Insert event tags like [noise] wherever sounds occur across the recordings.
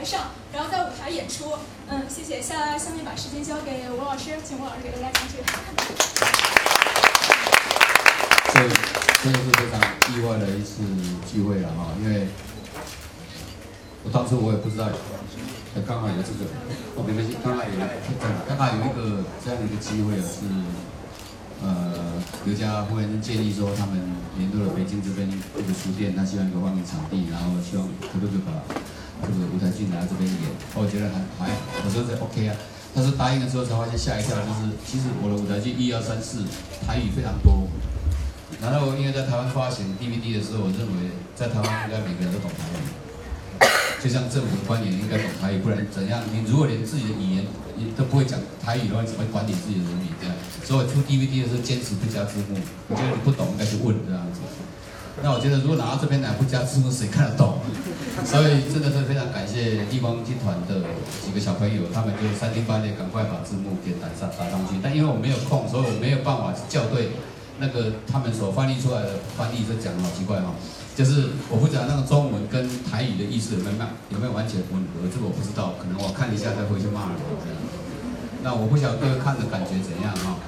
台上，然后在舞台演出。嗯，谢谢。下下面把时间交给吴老师，请吴老师给大家讲解。这。真的是非常意外的一次聚会了哈，因为我当初我也不知道，刚好有这个，哦没关系，刚好有，刚好有一个这样的一个机会啊是，呃，刘家忽然间建议说他们联络了北京这边一个书店，他希望有个放映场地，然后希望可不可以把就是舞台剧拿这边演，我觉得还还，我说这 OK 啊，但是答应了之后才发现吓一跳，就是其实我的舞台剧一二三四台语非常多。然后，因为在台湾发行 DVD 的时候，我认为在台湾应该每个人都懂台语，就像政府的官员应该懂台语，不然怎样？你如果连自己的语言你都不会讲台语的话，怎么管理自己的人民？这样，所以我出 DVD 的时候坚持不加字幕。我觉得你不懂应该去问这样子。那我觉得如果拿到这边来不加字幕，谁看得懂？所以真的是非常感谢立光集团的几个小朋友，他们就三天半夜赶快把字幕给打上打上去。但因为我没有空，所以我没有办法校对。那个他们所翻译出来的翻译，这讲的好奇怪哈，就是我不讲那个中文跟台语的意思有没有有没有完全吻合，这个我不知道，可能我看一下再回去骂人。那我不晓得各位看的感觉怎样哈？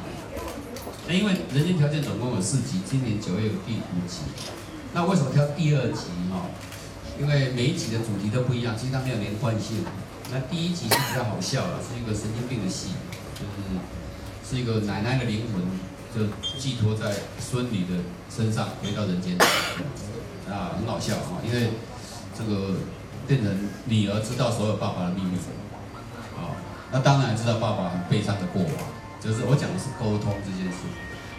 那因为人间条件总共有四集，今年九月有第五集。那为什么挑第二集哈？因为每一集的主题都不一样，其实它没有连贯性。那第一集是比较好笑了，是一个神经病的戏，就是是一个奶奶的灵魂。就寄托在孙女的身上，回到人间，啊，很好笑啊！因为这个变成女儿知道所有爸爸的秘密，啊，那当然知道爸爸很悲伤的过往，就是我讲的是沟通这件事。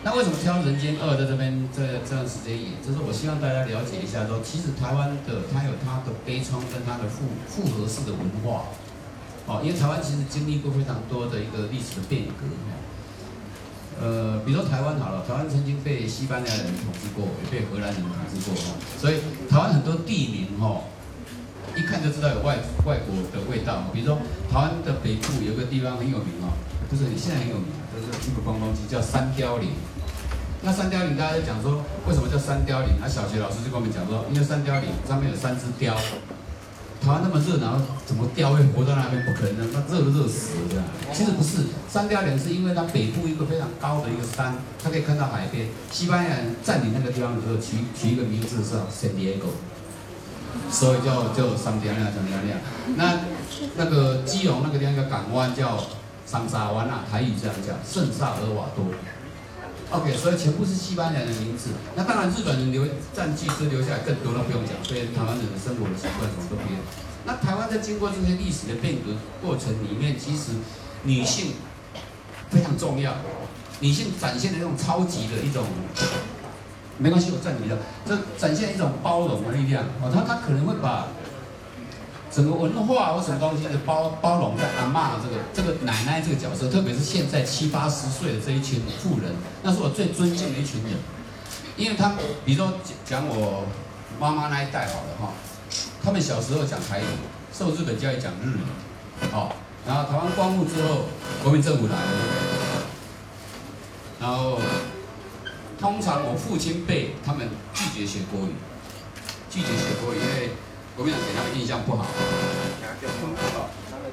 那为什么挑《人间二》在这边这这段时间演？就是我希望大家了解一下，说其实台湾的它有它的悲怆跟它的复复合式的文化，哦，因为台湾其实经历过非常多的一个历史的变革。呃，比如说台湾好了，台湾曾经被西班牙人统治过，也被荷兰人统治过哈，所以台湾很多地名哈，一看就知道有外外国的味道。比如说台湾的北部有个地方很有名哦，就是你现在很有名，就是一个观光区叫三雕岭。那三雕岭大家在讲说，为什么叫三雕岭？那小学老师就跟我们讲说，因为三雕岭上面有三只雕。台湾那么热，然后怎么雕会活到那边？不可能，那热都热死这样。其实不是，三雕岭是因为它北部一个非常高的一个山，它可以看到海边。西班牙人占领那个地方的时候，取取一个名字是 San Diego，所以叫叫三雕岭，三雕岭。那那个基隆那个地方叫港湾，叫桑沙湾啊，台语这样讲圣萨尔瓦多。OK，所以全部是西班牙的名字。那当然，日本人留占据是留下来更多，那不用讲。所以台湾人的生活的习惯什么都变。那台湾在经过这些历史的变革过程里面，其实女性非常重要。女性展现的那种超级的一种，没关系，我站你的，这展现一种包容的力量。哦，她她可能会把。整个文化或什么东西的包包容在阿妈这个这个奶奶这个角色，特别是现在七八十岁的这一群妇人，那是我最尊敬的一群人，因为他们，比如说讲我妈妈那一代好了哈，他们小时候讲台语，受日本教育讲日语，好，然后台湾光复之后，国民政府来了，然后通常我父亲辈他们拒绝学国语，拒绝学国语，国民党给他们印象不好，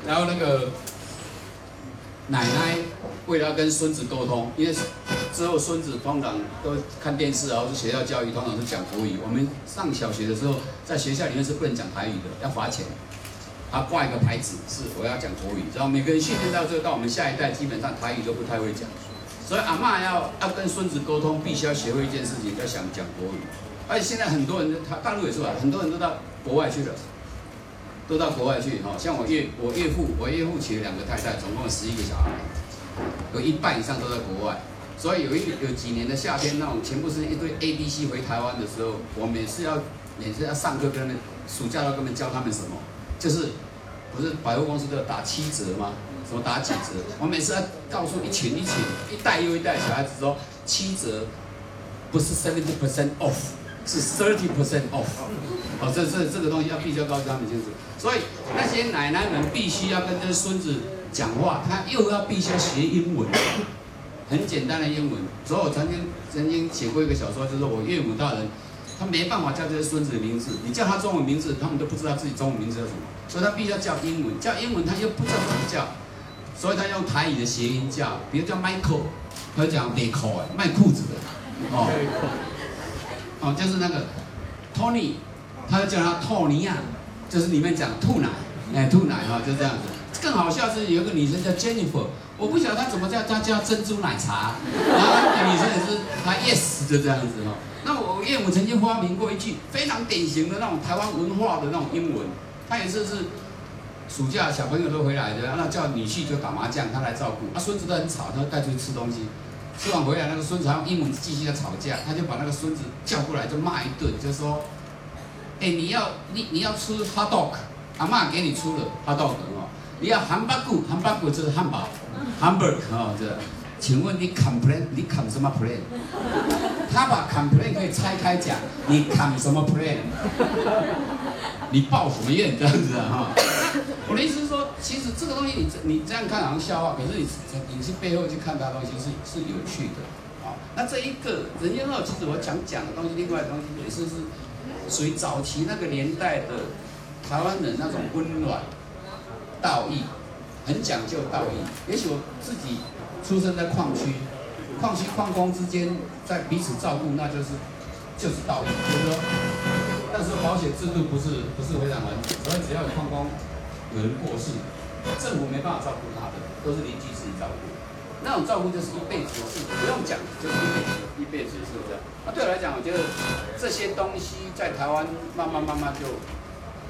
然后那个奶奶为了跟孙子沟通，因为之后孙子通常都看电视然后是学校教育，通常是讲国语。我们上小学的时候，在学校里面是不能讲台语的，要罚钱。他挂一个牌子，是我要讲国语。然后每个人训练到最后，到我们下一代，基本上台语都不太会讲。所以阿妈要要跟孙子沟通，必须要学会一件事情，要想讲国语。而且现在很多人，他大陆也是吧，很多人都到国外去了，都到国外去哈。像我岳我岳父，我岳父娶了两个太太，总共有十一个小孩，有一半以上都在国外。所以有一有几年的夏天，那种全部是一堆 A、B、C 回台湾的时候，我每次要每次要上课跟他们，暑假要跟他们教他们什么，就是不是百货公司都要打七折吗？什么打几折？我每次要告诉一群一群一代又一代小孩子说，七折不是 seventy percent off，是 thirty percent off。哦，这这这个东西要必须要告诉他们清楚。所以那些奶奶们必须要跟这孙子讲话，他又要必须要学英文。很简单的英文，所以我曾经曾经写过一个小说，就是我岳母大人，他没办法叫这些孙子的名字，你叫他中文名字，他们都不知道自己中文名字叫什么，所以他必须要叫英文，叫英文他又不知道怎么叫，所以他用台语的谐音叫，比如叫 Michael，他讲 Michael 卖裤子的，哦，哦就是那个 Tony，他就叫他托尼亚，就是里面讲兔奶，哎兔奶哈就这样子，更好笑是有个女生叫 Jennifer。我不晓得她怎么叫，她叫珍珠奶茶，然后那个女生也是她 yes 就这样子哈。那我岳母曾经发明过一句非常典型的那种台湾文化的那种英文，她也是是暑假小朋友都回来的，那叫女婿就打麻将，他来照顾，他孙子都很吵，他带出去吃东西，吃完回来那个孙子还用英文继续在吵架，他就把那个孙子叫过来就骂一顿，就说，哎你要你你要吃 hot dog，阿妈给你出了 hot dog 哦，你要汉堡骨，汉堡骨就是汉堡。，hamburger 哦，这，请问你 complain，你 com 什么 plan？他把 complain 可以拆开讲，你 com 什么 plan？你报什么怨这样子啊？[laughs] 我的意思是说，其实这个东西你你这样看好像笑话，可是你你是背后去看它东西是是有趣的啊。那这一个人家那其实我想讲的东西，另外的东西也是是属于早期那个年代的台湾人那种温暖道义。很讲究道义，也许我自己出生在矿区，矿区矿工之间在彼此照顾，那就是就是道义。就是说，但是保险制度不是不是非常完整，所以只要有矿工有人过世，政府没办法照顾他的，都是邻居自己照顾。那种照顾就是一辈子的事，不用讲，就是一辈子一辈子是不是？那对我来讲，我觉得这些东西在台湾慢慢慢慢就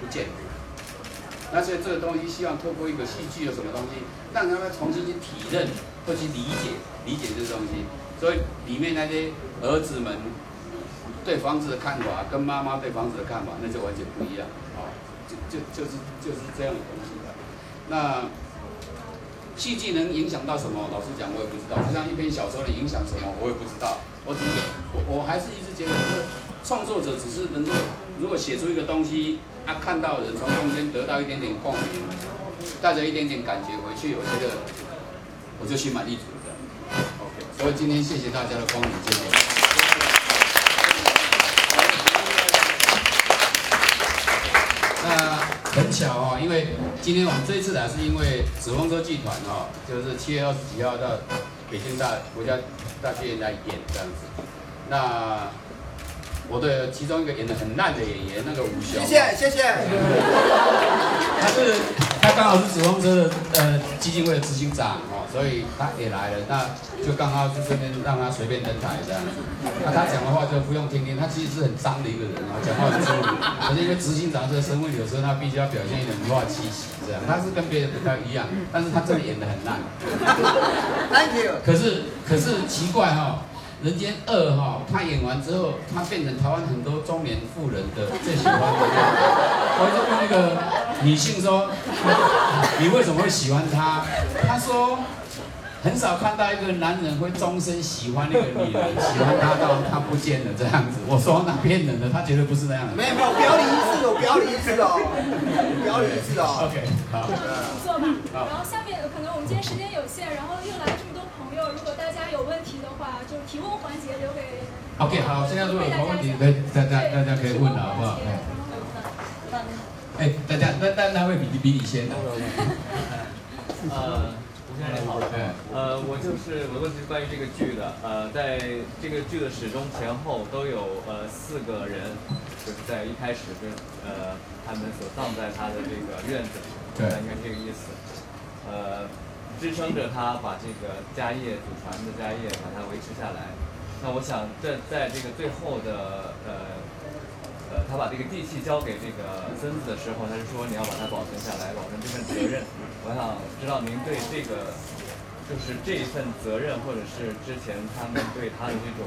不见了。那所以这个东西，希望透过一个戏剧有什么东西，让他们重新去体认或去理解理解这东西。所以里面那些儿子们对房子的看法，跟妈妈对房子的看法，那就完全不一样！就就是就是这样的东西的。那戏剧能影响到什么？老实讲，我也不知道。就像一篇小说能影响什么，我也不知道。我只是我我还是一直觉得，创作者只是能够如果写出一个东西。他看到人从中间得到一点点共鸣，带着一点点感觉回去，我觉得我就心满意足了。OK，所以今天谢谢大家的光临，谢谢。那很巧哦，因为今天我们这一次来是因为紫风车剧团哦，就是七月二十几号到北京大国家大剧院来演这样子。那我的其中一个演的很烂的演员，那个吴雄，谢谢谢谢。他是他刚好是紫风车的呃基金会的执行长哦，所以他也来了，那就刚好就顺便让他随便登台这样子。那他讲的话就不用听听，他其实是很脏的一个人啊，讲话很粗鲁。可是因为执行长这个身份，有时候他必须要表现一点文化气息这样。他是跟别人不太一样，但是他真的演的很烂。Thank you。可是可是奇怪哈。人间二哈，他演完之后，他变成台湾很多中年妇人的最喜欢的。我就问那个女性说：“你为什么会喜欢他？”他说：“很少看到一个男人会终身喜欢那个女人，喜欢她到她不见了这样子。”我说：“那骗人的，他绝对不是那样的。”没有没有，表里一致哦，表里一致哦，表里一致哦。OK，好。坐吧。然后下面可能我们今天时间有限，然后又来这么多朋友，如果大家有问题的话，就提问环节留给。OK，好，现在如果有什么问题，对大家大家可以问了，好不好？哎，大家那但他会比比你先的。呃，吴先生你好，呃，我就是我的问题是关于这个剧的，呃，在这个剧的始终前后都有呃四个人，就是在一开始就是呃他们所葬在他的这个院子里，对，应该这个意思，呃。支撑着他把这个家业祖传的家业把它维持下来。那我想在在这个最后的呃呃，他把这个地契交给这个孙子的时候，他是说你要把它保存下来，保证这份责任。我想知道您对这个，就是这一份责任，或者是之前他们对他的这种，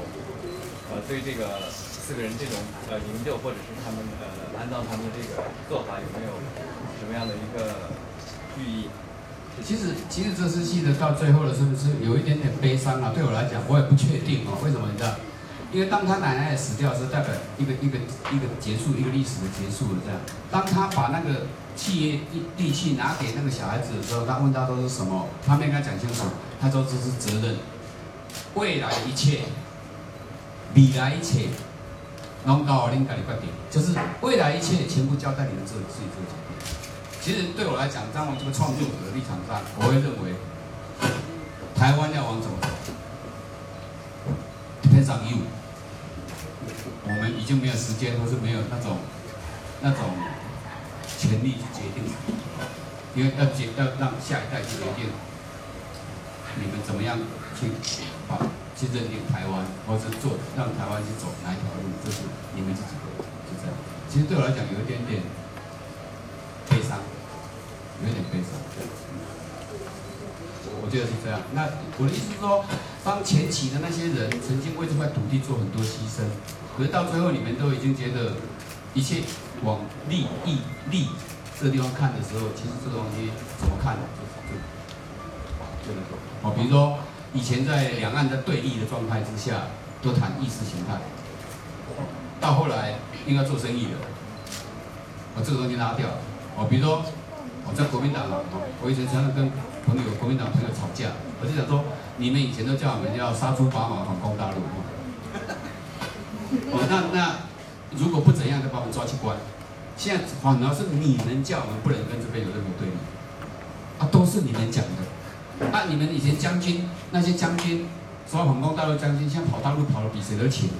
呃，对这个四个人这种呃营救，或者是他们呃安葬他们的这个做法，有没有什么样的一个寓意？其实其实这次戏的到最后的是不是有一点点悲伤啊？对我来讲，我也不确定哦。为什么你知道？因为当他奶奶死掉，是代表一个一个一个结束，一个历史的结束了。这样，当他把那个企业利利器拿给那个小孩子的时候，他问他都是什么？他没跟他讲清楚，他说这是责任，未来一切，未来一切，弄到您家里决定，就是未来一切全部交代你们自己自己做决定。其实对我来讲，在我这个创作者的立场上，我会认为，台湾要往怎么走，depends on you。我们已经没有时间，或是没有那种那种权利去决定，因为要决要让下一代去决定，你们怎么样去把去认定台湾，或是做让台湾去走哪一条路，这是你们自己的，就这样。其实对我来讲，有一点点。有点悲伤，我觉得是这样。那我的意思是说，当前期的那些人曾经为这块土地做很多牺牲，可是到最后你们都已经觉得一切往利益利这个地方看的时候，其实这个东西怎么看就就就那个哦，比如说以前在两岸在对立的状态之下，都谈意识形态，到后来应该做生意了，把这个东西拉掉哦，比如说。我在国民党啊，我以前常常跟朋友、国民党朋友吵架，我就想说，你们以前都叫我们要杀猪拔毛反攻大陆，哦，那那如果不怎样，就把我们抓去关。现在反而是你们叫我们不能跟这边有任何对立，啊，都是你们讲的。啊，你们以前将军那些将军，说反攻大陆将军，现在跑大陆跑的比谁都勤。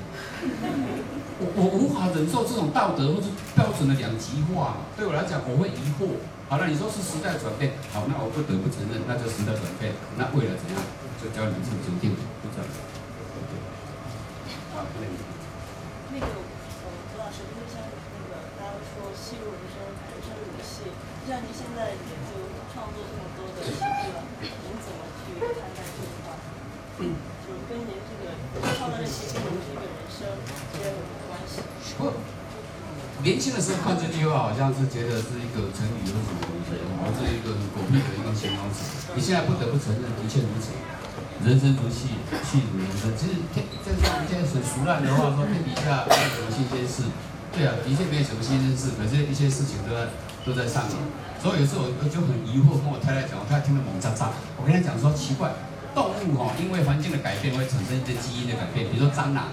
我我无法忍受这种道德或者标准的两极化，对我来讲，我会疑惑。好了，你说是时代转变，好，那我不得不承认，那就时代转变。那为了怎样，就叫你们自己决定，就这样。好，那个，那个，呃，何老师，就像那个大家说戏入人生，人生如戏，像您现在也就创作这么多的戏剧了，您怎么去看待这句话？就跟您这个创造的戏跟您这个人生之间有什么关我？年轻的时候看这句话，好像是觉得是一个成语，有什么东西，然后是一个狗屁的一个形容词。你现在不得不承认，的确如此。人生如戏，戏如人生。其实天，就像一些很俗烂的话说，天底下没有什么新鲜事。对啊，的确没有什么新鲜事，可是一些事情都在都在上演。所以有时候我就很疑惑，跟我太太讲，我太太听得猛喳喳。我跟她讲说，奇怪，动物哈，因为环境的改变会产生一些基因的改变，比如说蟑螂。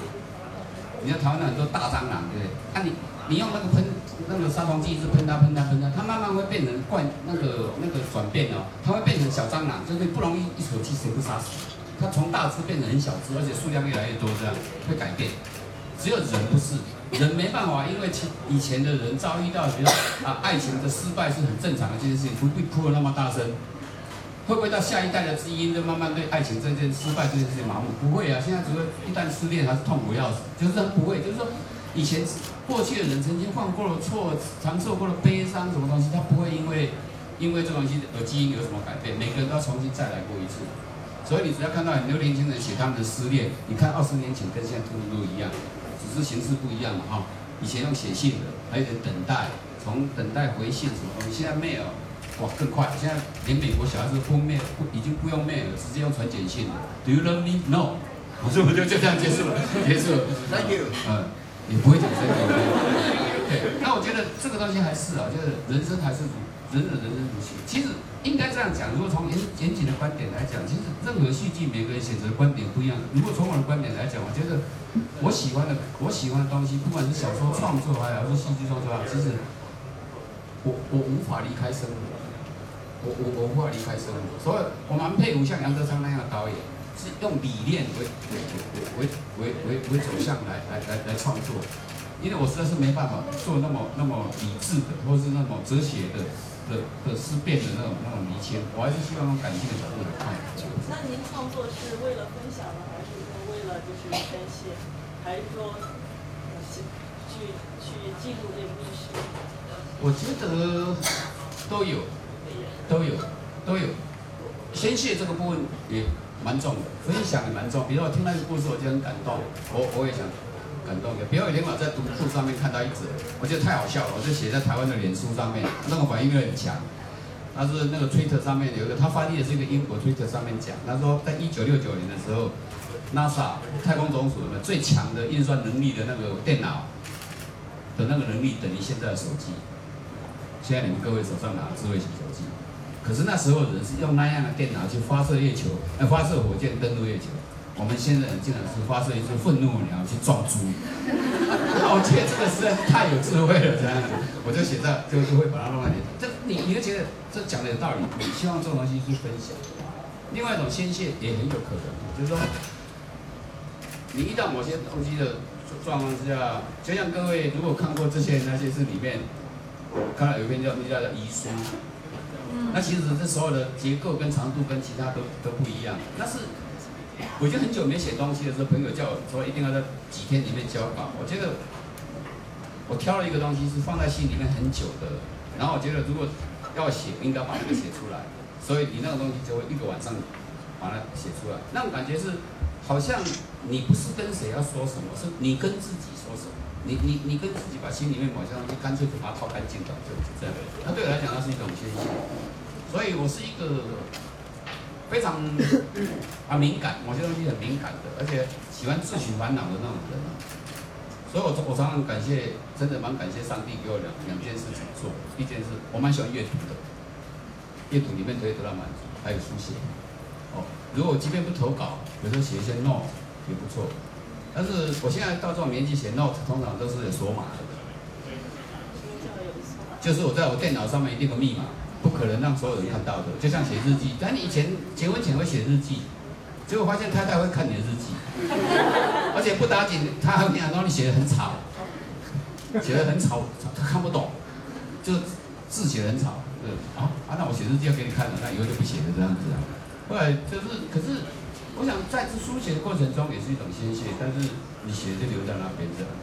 你看台湾很多大蟑螂，对不对？那你。你用那个喷那个杀虫剂，一直喷它喷它喷它，它慢慢会变成怪那个那个转变哦，它会变成小蟑螂，就是不容易一口气全部杀死。它从大只变成很小只，而且数量越来越多，这样会改变。只有人不是，人没办法，因为以前的人遭遇到，比如啊爱情的失败是很正常的这件事情，不必哭的那么大声。会不会到下一代的基因就慢慢对爱情这件失败这件事情麻木？不会啊，现在只会一旦失恋还是痛苦要死，就是不会，就是说。以前过去的人曾经犯过了错，尝受过了悲伤，什么东西，他不会因为因为这东西而基因有什么改变，每个人都要重新再来过一次。所以你只要看到很多年轻人写他们的失恋，你看二十年前跟现在通通都一样，只是形式不一样嘛哈。以前用写信的，还有点等待，从等待回信什么东西，现在没有哇更快，现在连美国小孩子不 mail 不已经不用 mail 了，直接用传简讯了。Do you love me? No。[laughs] 我说我就就这样结束了，结束了。Thank you。嗯。也不会讲这个，对。那我觉得这个东西还是啊，就是人生还是人的人生如戏。其实应该这样讲，如果从严严谨的观点来讲，其实任何戏剧每个人选择的观点不一样。如果从我的观点来讲，我觉得我喜欢的我喜欢的东西，不管是小说创作还是戏剧创作啊，其实我我无法离开生活，我我我无法离开生活。所以我蛮佩服像杨德昌那样的导演。是用理念为为为为为为为走向来来来来创作，因为我实在是没办法做那么那么理智的，或是那种哲学的的的思辨的那种那种迷清，我还是希望用感性的角度来看。那您创作是为了分享呢，还是说为了就是宣泄，还是说去去去去记录这个历史？我觉得都有，都有，都有。宣泄这个部分也蛮重的，分享也蛮重。比如我听那个故事，我就很感动，我我也想感动的。比如有一天我在读库上面看到一则，我觉得太好笑了，我就写在台湾的脸书上面，那个反应力很强。他是那个 Twitter 上面有一个，他翻译的是一个英国 Twitter 上面讲，他说在一九六九年的时候，NASA 太空总署的最强的运算能力的那个电脑的那个能力等于现在的手机。现在你们各位手上拿智慧型手机，可是那时候人是用那样的电脑去发射月球，呃，发射火箭登陆月球。我们现在人竟然是发射一只愤怒鸟去撞猪。[laughs] 我觉得这个实在是太有智慧了，这样子，我就写在，就就会把它弄在里这你你就觉得这讲的有道理，你希望这种东西去分享。另外一种宣泄也很有可能，就是说，你遇到某些东西的状况之下，就像各位如果看过这些那些事里面，看到有一篇叫那叫遗书，那其实这所有的结构跟长度跟其他都都不一样，但是。我已经很久没写东西的时候，朋友叫我说一定要在几天里面交稿。我觉得我挑了一个东西是放在心里面很久的，然后我觉得如果要写，应该把这个写出来。所以你那个东西就会一个晚上把它写出来。那种感觉是好像你不是跟谁要说什么，是你跟自己。你你你跟自己把心里面某些东西干脆就把它掏干净了，就这样。那对我来讲，那是一种宣泄。所以我是一个。非常 [laughs] 啊敏感，某些东西很敏感的，而且喜欢自寻烦恼的那种人啊。所以我我常常感谢，真的蛮感谢上帝给我两两件事情做。一件事，我蛮喜欢阅读的，阅读里面可以得到满足，还有书写。哦，如果即便不投稿，有时候写一些 note 也不错。但是我现在到这种年纪写 note，通常都是有锁码的。就是我在我电脑上面一定有密码。不可能让所有人看到的，就像写日记。但你以前结婚前会写日记，结果发现太太会看你的日记，[laughs] 而且不打紧，她还跟你说你写的很吵，写的很吵，她看不懂，就字写的很吵。对啊啊，那我写日记要给你看了，那以后就不写了这样子啊。后来就是，可是我想在这书写的过程中也是一种宣泄，但是你写就留在那边这样。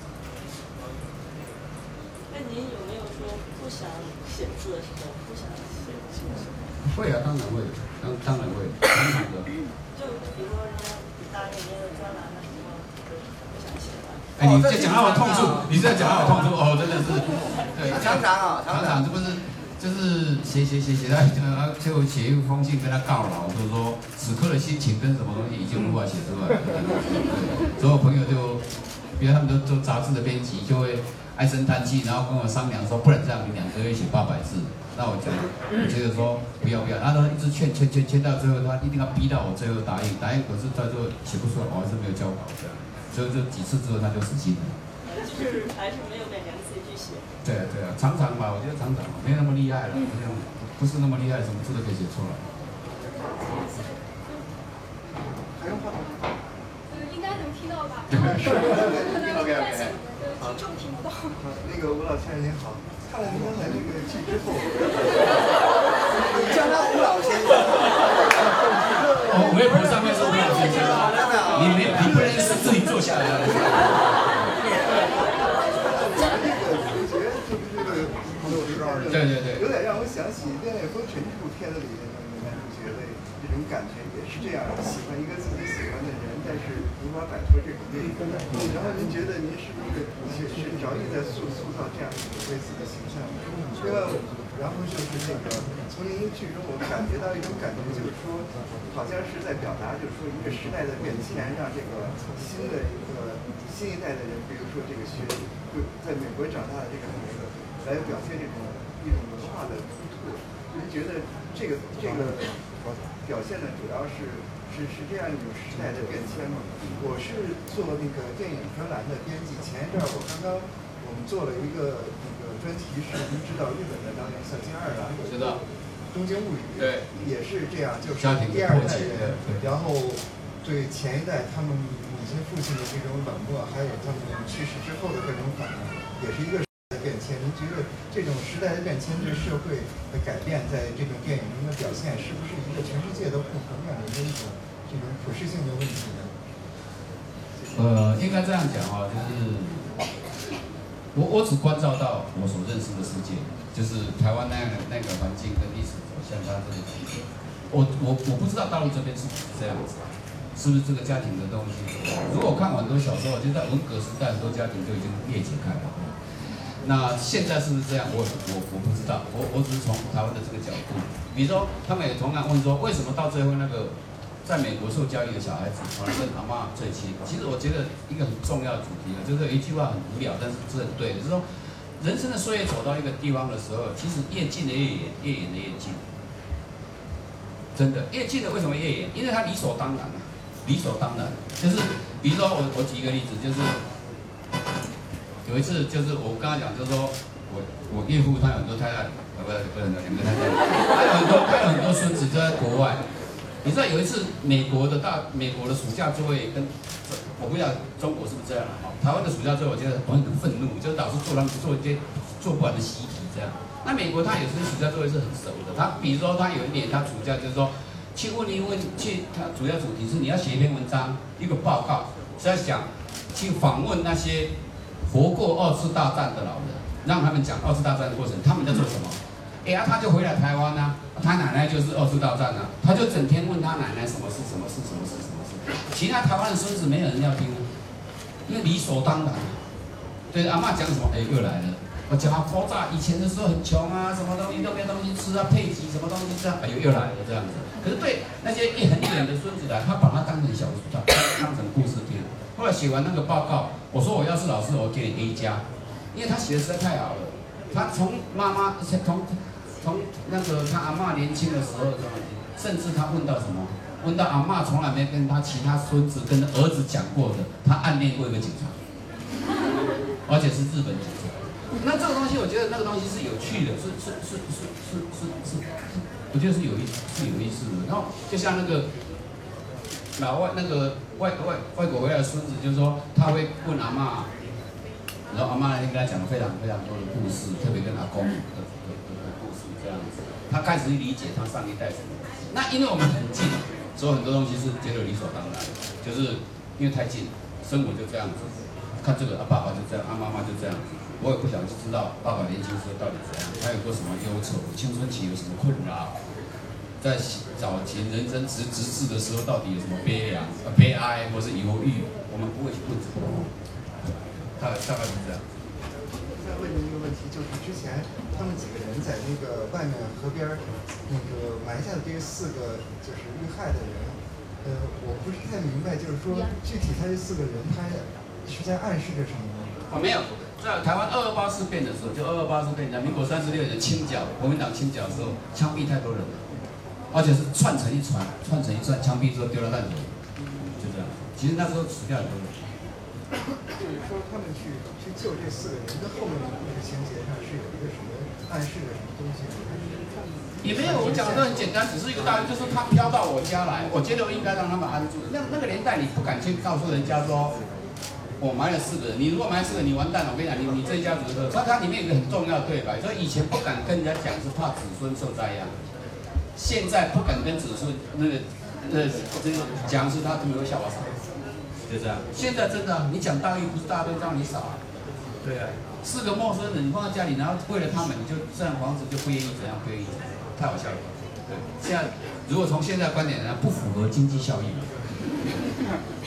那您有没有说不想写字的时候不想写字？会啊，当然会，当当然会，当然的。就比如说人家答应您的专栏的时候，不想写了。哎，你在讲到我痛处，你在讲到我痛处哦，真的是。[laughs] 对，常常啊，常常这不是就是写写写写到就写一封信跟他告老，就说此刻的心情跟什么东西已经无法写出来。所有朋友就，比如他们都做杂志的编辑，就会唉声叹气，然后跟我商量说，不能这样，你两个月写八百字。那我就觉得说不要不要，然后一直劝劝劝劝到最后，他一定要逼到我最后答应，答应可是他就写不出来，我还是没有交稿这样，所以就几次之后他就死心了。就是还是没有勉强自己去写。对啊对啊，常常吧，我觉得常常没那么厉害了，好像不是那么厉害，什么字都可以写出来。还用话筒应该能听到吧？听到没有？听众听不到。那个吴老先生您好。看了您刚才那个剧之后，你叫他吴老先生。哦，微博上面是吴老先生，你没你不能是自己坐下来。这个主角就是这个朋友十二人，对对对，有点让我想起《恋风尘》这部片子里面的男主角的这种感觉，也是这样，喜欢一个自己喜欢的人，但是无法摆脱这种恋。然后您觉得您是不是是是着意在塑塑造这样一个类似的形象？另外，然后就是那个从您的剧中，我感觉到一种感觉，就是说，好像是在表达，就是说一个时代的变迁，让这个新的一个新一代的人，比如说这个学就在美国长大的这个孩子，来表现这种一种文化的突破。您觉得这个这个表现的，主要是？是是这样一种时代的变迁吗？我是做那个电影专栏的编辑。前一阵儿我刚刚我们做了一个那个专题，是您知道日本的当年像金二郎有一个《东京物语》，对，也是这样，就是第二代人，然后对前一代他们母亲父亲的这种冷漠，还有他们去世之后的各种反应，也是一个变迁。您觉得这种时代的变迁对社会的改变，在这种电影中的表现，是不是一个全世界都共同面临的一种？这种普适性的问题呢？呃，应该这样讲啊，就是我我只关照到我所认识的世界，就是台湾那样的那个环境跟历史走向，它这个我我我不知道大陆这边是不是这样子，是不是这个家庭的东西？如果我看很多小时候，就在文革时代，很多家庭就已经裂解开了。那现在是不是这样？我我我不知道，我我只是从台湾的这个角度，比如说他们也同样问说，为什么到最后那个在美国受教育的小孩子，反而跟阿妈最亲？其实我觉得一个很重要的主题呢，就是一句话很无聊，但是是很对，就是说人生的岁月走到一个地方的时候，其实越近的越远，越远的越近。真的，越近的为什么越远？因为它理所当然啊，理所当然。就是比如说我我举一个例子，就是有一次就是我刚刚讲，就是说我我岳父他有很多太太，呃不不能两个太太，他有很多他有很多孙子都在国外。你知道有一次美国的大美国的暑假作业跟我不知道中国是不是这样啊？台湾的暑假作业我觉得我很愤怒，就是老师做他们做一些做不完的习题这样。那美国他有时暑假作业是很熟的，他比如说他有一年他暑假就是说去问一问去，他主要主题是你要写一篇文章一个报告，是要想去访问那些活过二次大战的老人，让他们讲二次大战的过程，他们在做什么？哎呀，他就回来台湾呐、他奶奶就是二次大战呐、他就整天问他奶奶什么是什么是什么是什么是，其他台湾的孙子没有人要听啊，因为理所当然。对，阿嬷讲什么？哎，又来了。我讲啊，爆炸以前的时候很穷啊，什么东西都没有东西吃啊，配给什么东西吃啊，哎呦又来了这样子。可是对那些一很远的孙子来，他把他当成小说，当当成故事听。后来写完那个报告，我说我要是老师，我给你 A 加，因为他写的实在太好了。他从妈妈从从那个他阿嬷年轻的时候，甚至他问到什么？问到阿嬷从来没跟他其他孙子跟儿子讲过的，他暗恋过一个警察，而且是日本警察。那这个东西，我觉得那个东西是有趣的，是是是是是是是，我觉得是有意是有意思的。然后就像那个老外那个外外外国回来的孙子，就是说他会问阿嬷，然后阿嬷那天跟他讲了非常非常多的故事，特别跟阿公的的的的故事这样子，他开始理解他上一代什么。那因为我们很近，所以很多东西是觉得理所当然，就是因为太近，生活就这样子。看这个，啊爸爸就这样，啊妈妈就这样子。我也不想去知道爸爸年轻时候到底怎样，他有过什么忧愁，青春期有什么困扰，在早前人生直直至的时候到底有什么悲凉、呃悲哀或是犹豫，我们不会去问这个。大概大概是这样。再问您一个问题，就是之前他们几个人在那个外面河边儿，那个埋下的这四个就是遇害的人，呃，我不是太明白，就是说具体他这四个人，他是在暗示着什么呢？哦，没有，在台湾二二八事变的时候，就二二八事变，讲民国三十六年清剿，国民党清剿的时候，枪毙太多人了，而且是串成一串，串成一串，枪毙之后丢到烂头，就这样。其实那时候死掉很多人。就是说他们去去救这四个人那后面的故事情节上是有一个什么暗示的什么东西？也没有，我讲的很简单，只是一个道理，就是他飘到我家来，我觉得我应该让他们安住。那那个年代，你不敢去告诉人家说，我埋了四个人。你如果埋四个，你完蛋了。我跟你讲，你你这一家子的，它它里面有个很重要的对白，所以以前不敢跟人家讲，是怕子孙受灾殃。现在不敢跟指数那个那这个讲，是他他们会笑话傻，就这样。现在真的啊，你讲大义，不是大家都知道你傻啊。对啊，四个陌生人你放在家里，然后为了他们，你就这样房子就不愿意怎样，不愿意太好笑了。对，现在如果从现在观点来，不符合经济效益嘛。[laughs]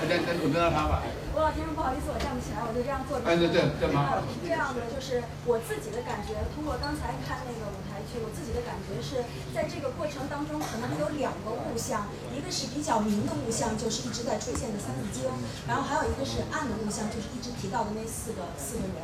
大家跟跟着他吧。郭老先生，不好意思，我站不起来，我就这样坐着。哎对对对这样的，就是我自己的感觉，通过刚才看那个舞台剧，我自己的感觉是在这个过程当中，可能有两个物象，一个是比较明的物象，就是一直在出现的《三字经》，然后还有一个是暗的物象，就是一直提到的那四个四个人。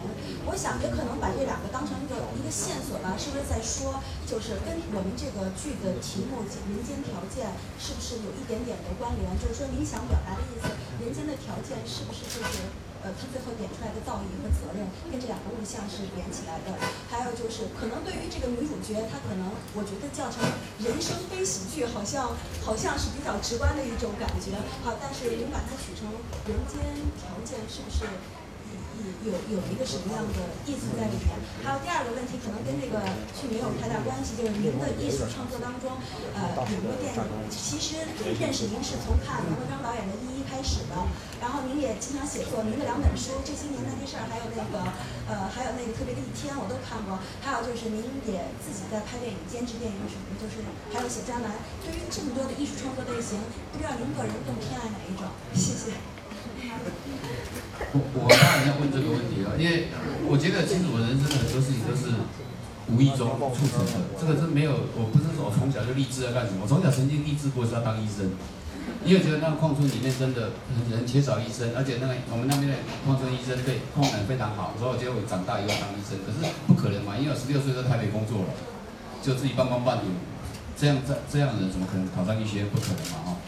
我想也可能把这两个当成一个一个线是不是在说，就是跟我们这个剧的题目“民间条件”是不是有一点点的关联？就是说您想表达的意思，人间的条件是不是就是呃，他最后点出来的造诣和责任跟这两个物象是连起来的？还有就是，可能对于这个女主角，她可能我觉得叫成人生悲喜剧，好像好像是比较直观的一种感觉。好，但是您把它取成人间条件，是不是？有有一个什么样的意思在里面？还有第二个问题，可能跟这个剧没有太大关系，就是您的艺术创作当中，呃，很多电影，其实认识您是从看杨德昌导演的《一一》开始的，然后您也经常写作，您的两本书《这些年那些事儿》，还有那个呃，还有那个特别的一天，我都看过，还有就是您也自己在拍电影、监制电影什么，就是还有写专栏。对于这么多的艺术创作类型，不知道您个人更偏爱哪一种？谢谢。我当然要问这个问题了，因为我觉得其实我人生的很多事情都是无意中促成的，这个是没有，我不是说我从小就立志要干什么，我从小曾经立志过是要当医生，因为觉得那个矿村里面真的很缺少医生，而且那个我们那边的矿村医生对矿人非常好，所以我觉得我长大以后当医生，可是不可能嘛，因为我十六岁在台北工作了，就自己半工半读，这样这这样的人怎么可能考上医学院？不可能嘛，哈。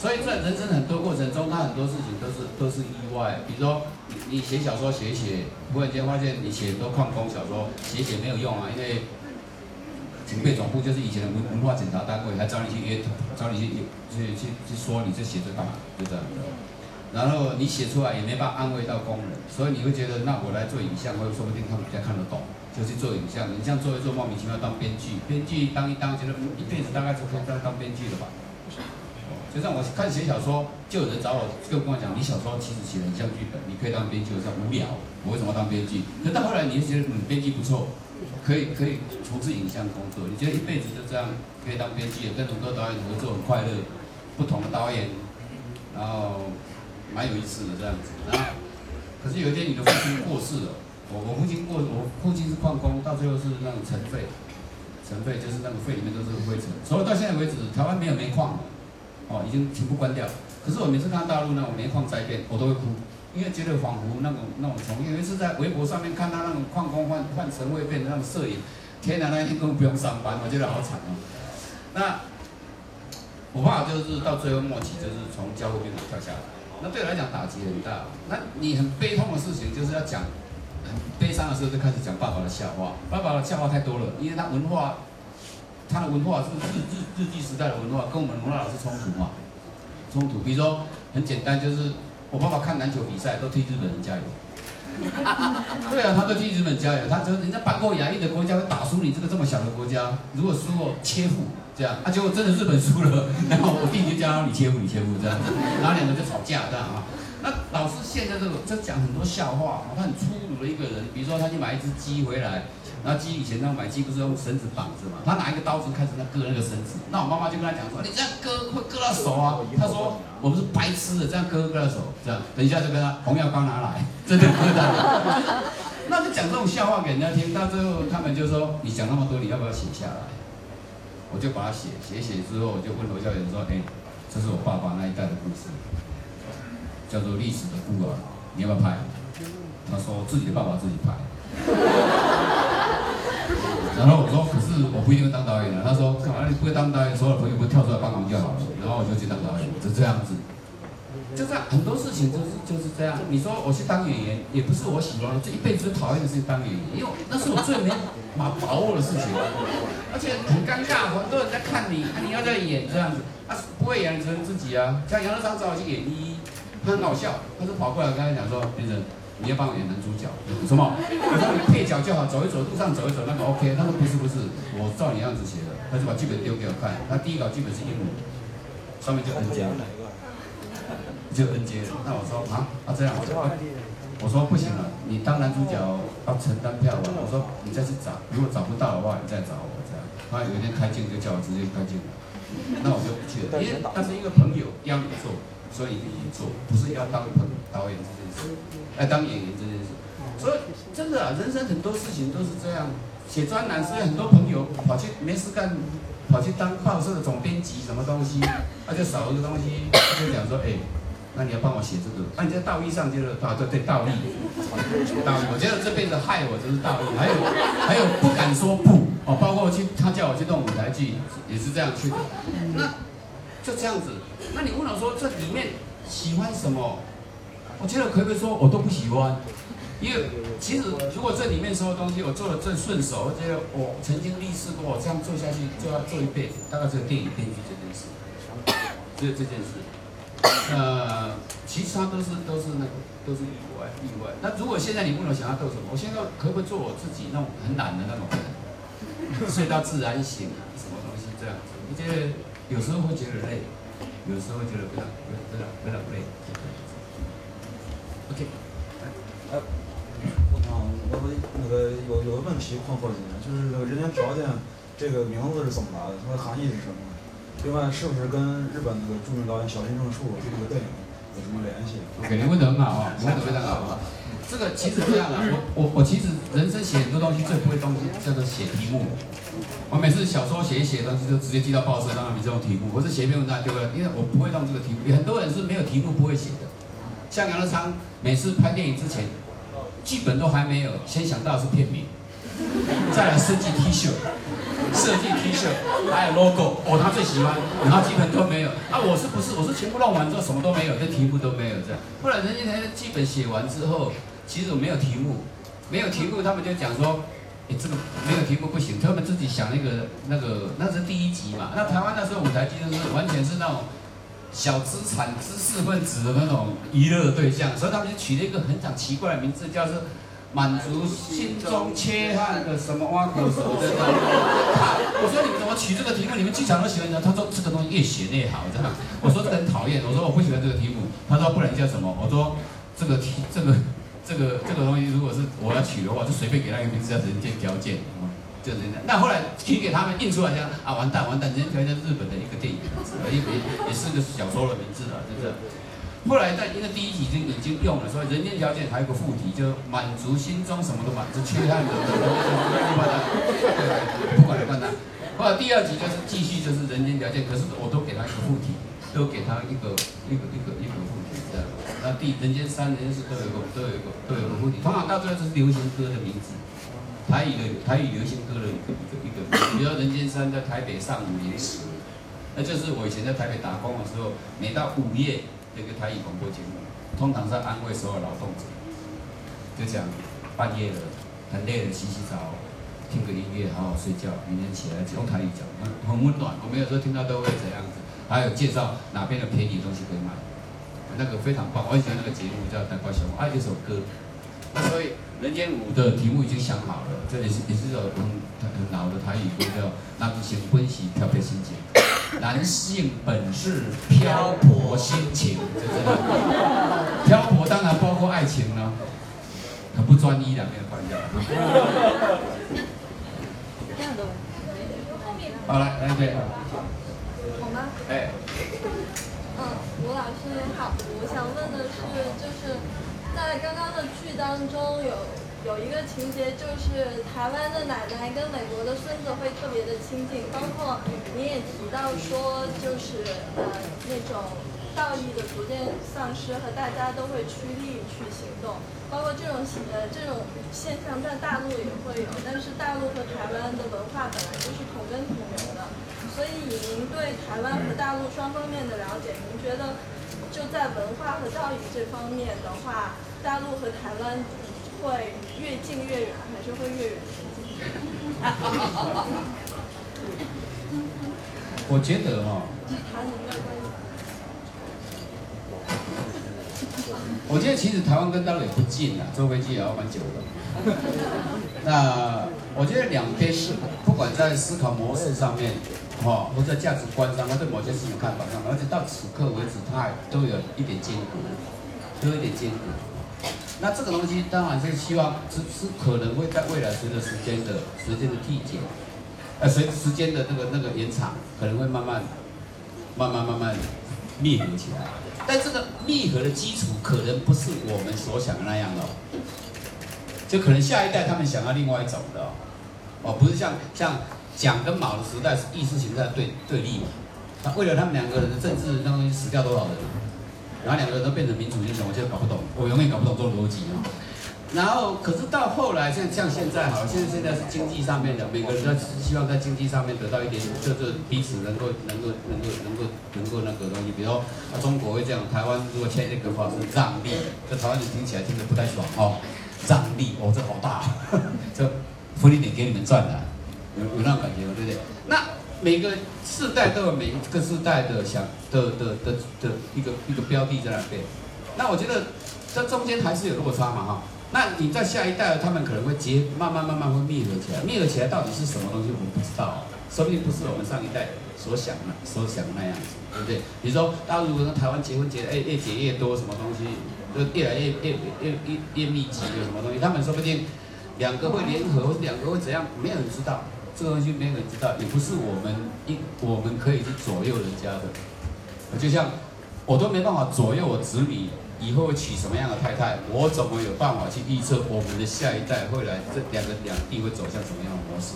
所以在人生很多过程中，他很多事情都是都是意外。比如说，你写小说写写，忽然间发现你写很多矿工小说，写写没有用啊，因为警备总部就是以前的文文化检查单位，还找你去约，找你去去去去说你这写这干嘛，就这样。然后你写出来也没办法安慰到工人，所以你会觉得，那我来做影像，或者说不定他们比较看得懂，就去做影像。你像做一做，莫名其妙当编剧，编剧当一当，觉得一辈子大概就可以当当编剧了吧。就像我看写小说，就有人找我，就跟我讲，你小说其实写的很像剧本，你可以当编剧，我说无聊，我为什么当编剧？可到后来，你就觉得嗯，编剧不错，可以可以从事影像工作，你觉得一辈子就这样可以当编剧，跟很多导演合作很快乐，不同的导演，然后蛮有意思的这样子。然后，可是有一天你的父亲过世了，我我父亲过，我父亲是矿工，到最后是那种尘肺，尘肺就是那个肺里面都是灰尘，所以到现在为止，台湾没有煤矿。哦，已经全部关掉。可是我每次看到大陆那种煤矿灾变，我都会哭，因为觉得仿佛那种那种从有一次在微博上面看到那种矿工换换成位变的那种摄影，天哪，那一天根本不用上班，我觉得好惨哦。那我爸就是到最后末期，就是从交会病房跳下来。那对我来讲打击很大。那你很悲痛的事情，就是要讲很悲伤的时候，就开始讲爸爸的笑话。爸爸的笑话太多了，因为他文化。他的文化是日日日记时代的文化，跟我们文化老师冲突嘛？冲突，比如说很简单，就是我爸爸看篮球比赛都替日本人加油。[laughs] 对啊，他都替日本加油，他说人家半过亚裔的国家会打输你这个这么小的国家，如果输了切腹这样，啊结果真的日本输了，然后我弟弟就叫你切腹，你切腹这样子，然后两个就吵架这样啊。那老师现在这个就讲很多笑话，他很粗鲁的一个人，比如说他去买一只鸡回来。然后鸡以前那买鸡不是用绳子绑着嘛？他拿一个刀子开始在割那个绳子。那我妈妈就跟他讲说：“你这样割会割到手啊。”他说：“我们是白痴的，这样割割到手。”这样，等一下就跟他红药膏拿来，真的割到。那就讲这种笑话给人家听，到最后他们就说：“你讲那么多，你要不要写下来？”我就把它写写写之后，我就问罗教员说：“哎，这是我爸爸那一代的故事，叫做历史的孤儿，你要不要拍？”他说：“自己的爸爸自己拍。”然后我说，可是我不一定会当导演的。他说，干嘛你不会当导演，所有的朋友不跳出来帮忙就好了。然后我就去当导演，就这样子。就这样，很多事情就是就是这样。你说我去当演员，也不是我喜欢，这一辈子最讨厌的是当演员，因为那是我最没把把握的事情，而且很尴尬，很多人在看你，你要在演这样子，啊，不会演成自己啊。像杨德昌找我去演一，他很搞笑，他就跑过来跟他讲说，先生。你要帮我演男主角，什么？我说你配角就好，走一走，路上走一走，那个 OK。他说不是不是，我照你样子写的。他就把剧本丢给我看，他第一稿剧本是英文，上面就 N 阶，就 N 阶。那我说啊啊这样，我说不行了，你当男主角要承担票房。我说你再去找，如果找不到的话，你再找我这样。他有一天开镜就叫我直接开镜了，那我就不去了，因为那是一个朋友要你做，所以你做，不是要当朋导演这件事。来当演员这件事，所以真的啊，人生很多事情都是这样。写专栏，所以很多朋友跑去没事干，跑去当报社的总编辑，什么东西，他就少一个东西，他就讲说，哎，那你要帮我写这个，那你在道义上就是啊，对对，道义，道义。我觉得这辈子害我就是道义，还有还有不敢说不哦，包括去他叫我去弄舞台剧，也是这样去的。那就这样子，那你问我说这里面喜欢什么？我觉得可不可以说我都不喜欢，因为其实如果这里面所有东西我做的正顺手，而且我曾经立誓过，我这样做下去就要做一辈子，大概只有电影编剧这件事，只有这件事。呃，其他都是都是那个都是意外意外。那如果现在你问我想要做什么，我现在可不可以做我自己那种很懒的那种人，[laughs] 睡到自然醒啊，什么东西这样子？我觉得有时候会觉得累，有时候会觉得非常非常非常累。OK，哎，我想我那个有有个问题困惑你，就是这个人员条件这个名字是怎么来的？它的含义是什么？另外，是不是跟日本那个著名导演小林正树这个电影有什么联系？OK，你问的很好啊，你问得非常好啊。这个其实这样啊，我我 [laughs] 我其实人生写很多东西最不会东西叫做写题目。我每次小说写一写东西就直接寄到报社，让他们这种题目。我是写一篇文章丢了，因为我不会弄这个题目。很多人是没有题目不会写的。像杨德昌每次拍电影之前，剧本都还没有，先想到是片名，再来设计 T 恤。设计 T 恤，还有 logo，哦，他最喜欢，然后基本都没有。啊，我是不是？我是全部弄完之后什么都没有，这题目都没有这样。后来人家台的剧本写完之后，其实我没有题目，没有题目，他们就讲说，哎，这个没有题目不行，他们自己想那个那个，那是第一集嘛。那台湾那时候舞台剧就是完全是那种小资产知识分子的那种娱乐对象，所以他们就取了一个很讲奇怪的名字，叫做。满足心中缺憾的什么挖苦手的我说你们怎么取这个题目？你们剧场都喜欢呢？他说这个东西越写越好，这样。我说这很讨厌。我说我不喜欢这个题目。他说不然叫什么？我说这个题这个这个这个东西如果是我要取的话，就随便给他一个名字叫人间条件，就人家。那后来取给他们印出来，讲啊完蛋完蛋，人间条件日本的一个电影，也也也是个小说的名字了，就是。后来在因为第一集已经已经用了，所以人间条件还有个副题，就满足心中什么都满足缺憾的，不管了不管他。后来第二集就是继续就是人间条件，可是我都给他一个副题，都给他一个一个一个一个。那第人间三、人间四都有个都有一个都有个目的，通常到最后就是流行歌的名字，台语的台语流行歌的一个一个一个，比如人间三在台北上午年时，那就是我以前在台北打工的时候，每到午夜。那个台语广播节目，通常是安慰所有劳动者，就讲半夜了，很累了，洗洗澡，听个音乐，好好睡觉，明天起来用台语讲，很温暖。我们有时候听到都会这样子，还有介绍哪边的便宜东西可以买，那个非常棒。我很喜欢那个节目叫《蛋糕小爱这首歌。所以《人间舞》的题目已经想好了，这也是也是首很很老的台语歌，叫《男性欢喜漂泊心情》。男性本是漂泊心情，就这样。漂泊当然包括爱情呢，很不专一，两边关掉。好来，来对。好吗？哎。嗯，吴老师好，我想问的是，就是在刚刚的剧当中有。有一个情节就是台湾的奶奶跟美国的孙子会特别的亲近，包括你也提到说，就是呃那种道义的逐渐丧失和大家都会趋利去行动，包括这种呃这种现象在大陆也会有，但是大陆和台湾的文化本来就是同根同源的，所以以您对台湾和大陆双方面的了解，您觉得就在文化和教育这方面的话，大陆和台湾。会越近越远，还是会越远我觉得哈，我觉得其实台湾跟大陆也不近啊，坐飞机也要蛮久的。那我觉得两边是不管在思考模式上面，哈，或者价值观上，或者某些事情看法上，而且到此刻为止，它都有一点间隔，都有一点间隔。那这个东西当然是希望是是可能会在未来随着时间的时间的递减，呃，随着时间的那个那个延长，可能会慢慢慢慢慢慢密合起来。但这个密合的基础可能不是我们所想的那样的，就可能下一代他们想要另外一种的哦，哦，不是像像蒋跟毛的时代是意识形态对对立嘛？那为了他们两个人的政治那东西死掉多少人？然后两个人都变成民主英雄，我现在搞不懂，我永远搞不懂这种逻辑啊。然后，可是到后来，像像现在好，现在现在是经济上面的，每个人都希望在经济上面得到一点，就是彼此能够能够能够能够能够那个东西。比如啊，中国会这样，台湾如果签这个话是让利，这台湾人听起来听着不太爽哦，让利哦，这好大，[laughs] 这福利点给你们赚的，有有那种感觉对不对？那每个世代都有每一个世代的想的的的的一个一个标的在那边。那我觉得这中间还是有落差嘛哈。那你在下一代，他们可能会结慢慢慢慢会灭合起来，灭合起来到底是什么东西，我们不知道，说不定不是我们上一代所想的所想的那样子，对不对？比如说，大家如果说台湾结婚结的越越结越多，什么东西就越来越越越越越密集有什么东西，他们说不定两个会联合，两个会怎样，没有人知道，这个东西没有人知道，也不是我们一我们可以去左右人家的，就像我都没办法左右我子女。以后会娶什么样的太太？我怎么有办法去预测我们的下一代会来这两个两地会走向什么样的模式？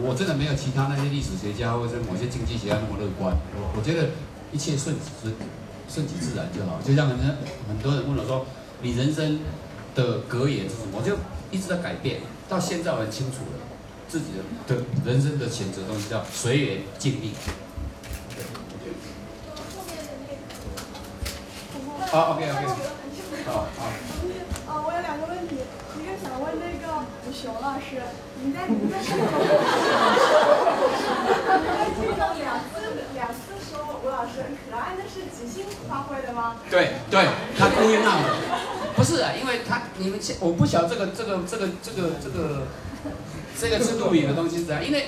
我真的没有其他那些历史学家或者某些经济学家那么乐观。我我觉得一切顺顺顺其自然就好。就像很多很多人问我说：“你人生的格言是什么？”我就一直在改变。到现在我很清楚了，自己的的人生的选择东西叫随缘尽力。好，OK OK。好好。啊，我有两个问题，一个想问那个吴雄老师，你在你在这个，[laughs] 你在两次两次说吴老师很可爱，那是即兴发挥的吗？对对，他故意闹的，不是啊，因为他你们我不晓得这个这个这个这个这个这个是录影的东西是怎样，因为。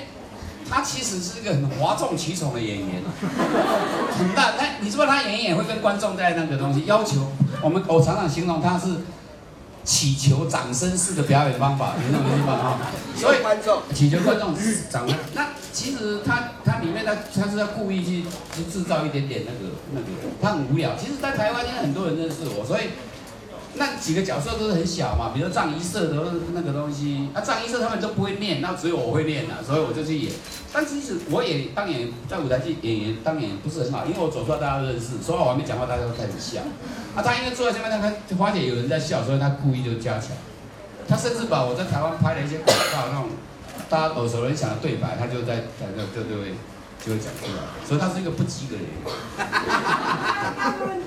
他其实是一个很哗众取宠的演员，[laughs] 很大。他你知道他演一演会跟观众在那个东西要求我们，我常常形容他是祈求掌声式的表演方法，你懂我意思吧？哈，[laughs] 所以观众祈求观众掌声。那其实他他里面他他是要故意去去制造一点点那个那个，他很无聊。其实，在台湾现在很多人认识我，所以。那几个角色都是很小嘛，比如藏一社的那个东西，啊藏一社他们都不会念，那只有我会念了，所以我就去演。但其实我也当演在舞台剧演员当演不是很好，因为我走出来大家都认识，说话我还没讲话大家都开始笑。啊，他因为坐在下面，他他发现有人在笑，所以他故意就加强。他甚至把我在台湾拍的一些广告那种大家耳熟能详的对白，他就在在那就就会就会讲出来，所以他是一个不及格的演员。[laughs]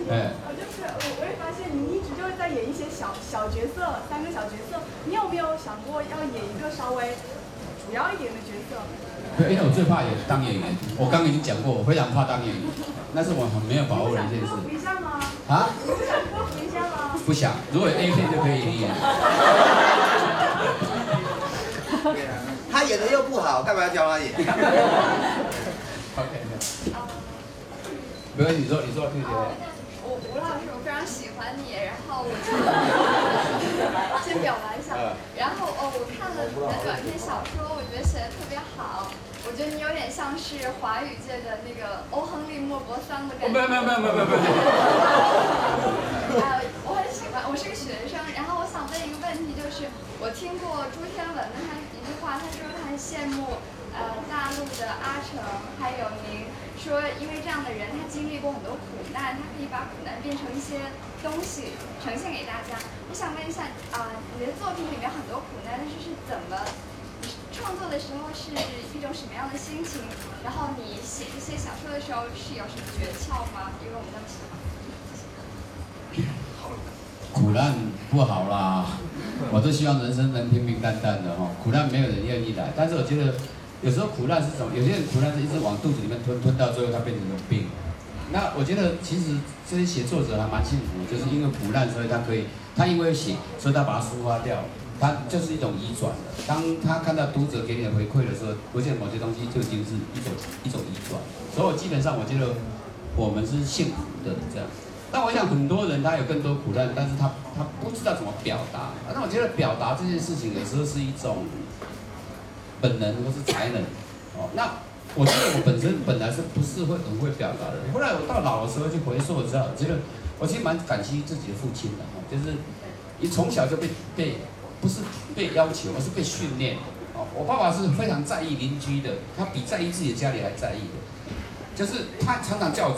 哎，我就是我，我也发现你一直就是在演一些小小角色，三个小角色。你有没有想过要演一个稍微主要一点的角色？对因为我最怕演当演员，我刚刚已经讲过，我非常怕当演员，那是我很没有把握的一件事。不想吗？啊？不想过一下吗？不想，如果 A 片就可以演。[laughs] 他演的又不好，干嘛要教他演？[laughs] 没有，你说，你说，对对。我吴老师，我非常喜欢你，然后我就 [laughs] 先表白一下，然后哦，我看了你的短篇小说，我觉得写的特别好，我觉得你有点像是华语界的那个欧亨利莫泊桑的感觉。没有没有没有没有没有没有。呃，[laughs] 我很喜欢，我是个学生，然后我想问一个问题，就是我听过朱天文的他一句话，他说他很羡慕呃大陆的阿成还有您。说，因为这样的人，他经历过很多苦难，他可以把苦难变成一些东西呈现给大家。我想问一下，啊，你的作品里面很多苦难，但是是怎么创作的时候是一种什么样的心情？然后你写这些小说的时候是有什么诀窍吗？因为我们那么喜欢。[laughs] 苦难不好啦，我都希望人生能平平淡淡的哈，苦难没有人愿意来，但是我觉得。有时候苦难是什么？有些人苦难是一直往肚子里面吞，吞到最后他变成了病。那我觉得其实这些写作者还蛮幸福，就是因为苦难，所以他可以，他因为写，所以他把它抒发掉，他就是一种移转的。当他看到读者给你的回馈的时候，我觉得某些东西就已经是一种一种移转。所以我基本上我觉得我们是幸福的这样。但我想很多人他有更多苦难，但是他他不知道怎么表达。那我觉得表达这件事情有时候是一种。本能或是才能，哦，那我觉得我本身本来是不是会很会表达的。后来我到老的时候去回溯的时候，觉得我其实蛮感激自己的父亲的，哈，就是你从小就被被不是被要求，而是被训练。哦，我爸爸是非常在意邻居的，他比在意自己的家里还在意的，就是他常常叫我